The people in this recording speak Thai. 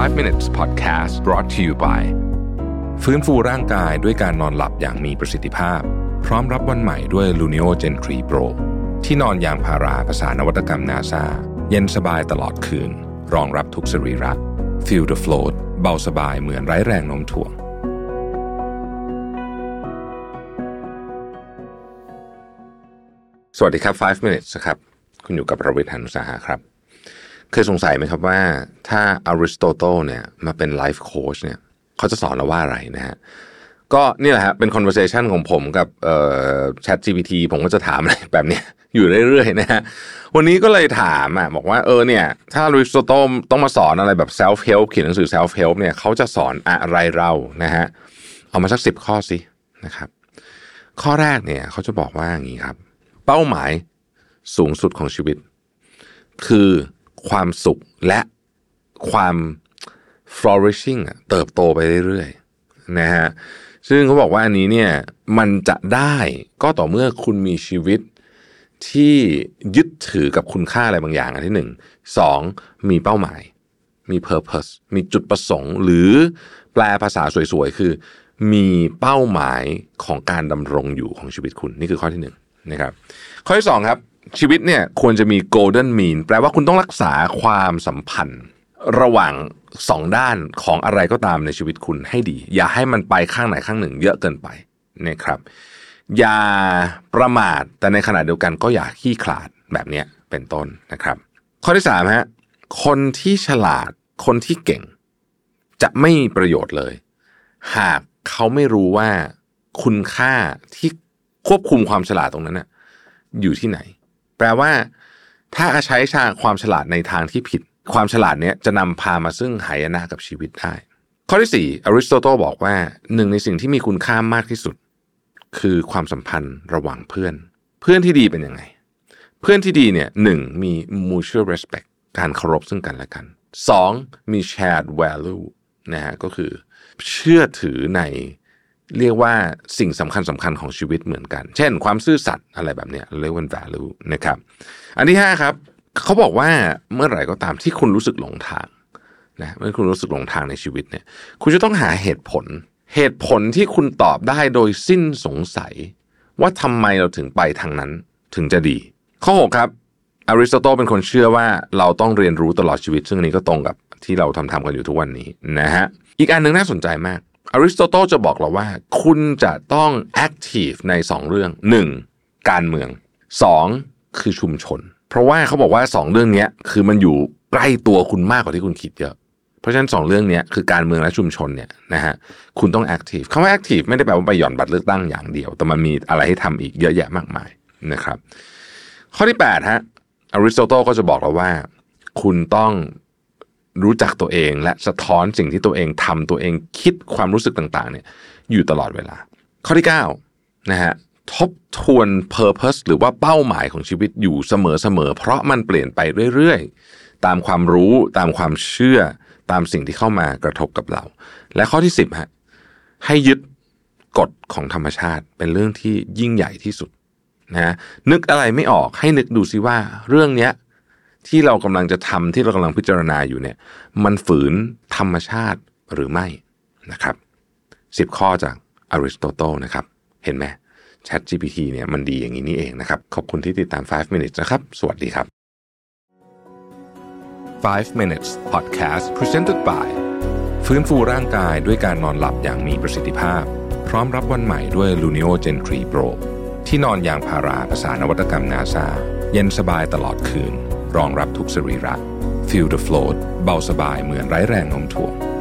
5 minutes podcast brought to you by ฟื้นฟูร่างกายด้วยการนอนหลับอย่างมีประสิทธิภาพ พร้อมรับวันใหม่ด้วย Luno Gen 3 Pro ที่นอนยางพาราภาษานวัตกรรมนาซาเย็นสบายตลอดคืน รองรับทุกสรีระ Feel the float เบาสบายเหมือนไร้แรงโน้มถ่วง สวัสดีครับ 5 minutes ครับ คุณอยู่กับผมรวิศ หาญอุตสาหะครับ เคยสงสัยไหมครับว่าถ้าอริสโตเติลเนี่ยมาเป็น life coach เนี่ยเขาจะสอนเราว่าอะไรนะฮะก็นี่แหละฮะเป็น conversation ของผมกับเอ่อ Chat GPT ผมก็จะถามอะไรแบบนี้อยู่เรื่อยๆนะฮะวันนี้ก็เลยถามอะบอกว่าเออเนี่ย ถ้าอริสโตเติลต้องมาสอนอะไรแบบ self help เขียนหนังสือ self help เนี่ยเขาจะสอนอะไรเรานะฮะเอามาสักสิบข้อสินะครับ ข้อแรกเนี่ยเขาจะบอกว่าอย่างนี้ครับ เป้าหมายสูงสุดของชีวิต คือ ความสุขและความ flourishing เติบโตไปเรื่อยๆนะฮะซึ่งเขาบอกว่าอันนี้เนี่ยมันจะได้ก็ต่อเมื่อคุณมีชีวิตที่ยึดถือกับคุณค่าอะไรบางอย่างอันที่หนึ่งสองมีเป้าหมาย มี purpose มีจุดประสงค์ หรือแปลภาษาสวยๆ คือ มีเป้าหมายของการดำรงอยู่ของชีวิตคุณ นี่คือข้อที่หนึ่ง นะครับข้อที่สองครับชีวิตเนี่ยควรจะมี golden mean แปลว่าคุณต้องรักษาความสัมพันธ์ ระหว่างสองด้านของอะไรก็ตามในชีวิตคุณให้ดี อย่าให้มันไปข้างไหนข้างหนึ่ง เยอะเกินไปนะครับ อย่าประมาทแต่ในขณะเดียวกันก็อย่าขี้ขลาดแบบเนี้ยเป็นต้นนะครับ ข้อที่สามฮะคนที่ฉลาดคนที่เก่ง จะไม่มีประโยชน์เลย หากเขาไม่รู้ว่าคุณค่าที่ ควบคุมความฉลาดตรงนั้นน่ะอยู่ที่ไหน แปลว่า ถ้าใช้ชาความฉลาดในทางที่ผิด ความฉลาดเนี้ยจะนำพามาซึ่งหายนะกับชีวิตได้ ข้อที่สี่อริสโตเติลบอกว่าหนึ่งในสิ่งที่มีคุณค่ามากที่สุด คือความสัมพันธ์ระหว่างเพื่อน เพื่อนที่ดีเป็นยังไง เพื่อนที่ดีเนี่ยหนึ่งมี mutual respect การเคารพซึ่งกันและกันสองมี shared value นะฮะก็คือเชื่อถือใน เรียกว่าสิ่งสำคัญสำคัญของชีวิตเหมือนกัน เช่น ความซื่อสัตย์อะไรแบบเนี้ยเรียกว่า value นะครับ อันที่ห้าครับเขาบอกว่าเมื่อไหร่ก็ตามที่คุณรู้สึกหลงทางนะเมื่อคุณรู้สึกหลงทางในชีวิตเนี่ย คุณจะต้องหาเหตุผล เหตุผลที่คุณตอบได้โดยสิ้นสงสัย ว่าทำไมเราถึงไปทางนั้นถึงจะดี ข้อ 6 ครับอริสโตเติลเป็นคนเชื่อว่าเราต้องเรียนรู้ตลอดชีวิต ซึ่งอันนี้ก็ตรงกับที่เราทำทำกันอยู่ทุกวันนี้นะฮะอีกอันหนึ่งน่าสนใจมาก อริสโตเติลจะบอกเราว่า คุณจะต้องแอคทีฟใน 2 เรื่อง 1. การเมือง 2. คือชุมชน เพราะว่าเขาบอกว่า 2 เรื่องนี้คือมันอยู่ใกล้ตัวคุณมากกว่าที่คุณคิดเยอะเพราะฉะนั้นสองเรื่องนี้คือการเมืองและชุมชนเนี่ยนะฮะคุณต้อง active คำว่า active ไม่ได้แปลว่าไปหย่อนบัตรเลือกตั้งอย่างเดียว แต่มันมีอะไรให้ทำอีกเยอะแยะมากมายนะครับ ข้อที่8ฮะอริสโตเติลก็จะบอกเราว่า คุณต้อง รู้จักตัวเองและสะท้อนสิ่งที่ตัวเองทำตัวเองคิดความรู้สึกต่างๆ เนี่ย อยู่ตลอดเวลา ข้อที่9นะฮะทบทวน purpose หรือว่าเป้าหมายของชีวิตอยู่เสมอๆ เพราะมันเปลี่ยนไปเรื่อยๆ ตามความรู้ตามความเชื่อตามสิ่งที่เข้ามากระทบกับเรา และข้อที่ 10ฮะให้ยึดกฎของธรรมชาติเป็นเรื่องที่ยิ่งใหญ่ที่สุดนะนึกอะไรไม่ออกให้นึกดูซิว่าเรื่องเนี้ย ที่เรากำลังจะทำที่เรากำลังพิจารณาอยู่เนี่ย มันฝืนธรรมชาติหรือไม่นะครับสิบข้อจากอริสโตเติลนะครับ เห็นไหม Chat GPT เนี่ยมันดีอย่างนี้นี่เองนะครับ ขอบคุณที่ติดตาม 5 minutes นะครับ สวัสดีครับ 5 minutes podcast presented by ฟื้นฟูร่างกายด้วยการนอนหลับอย่างมีประสิทธิภาพ พร้อมรับวันใหม่ด้วย Luno Gen 3 Pro ที่นอนยางพาราภาษานวัตกรรมนาซาเย็นสบายตลอดคืน รองรับทุกสรีระ Feel the float เบาสบายเหมือนไร้แรงโน้มถ่วง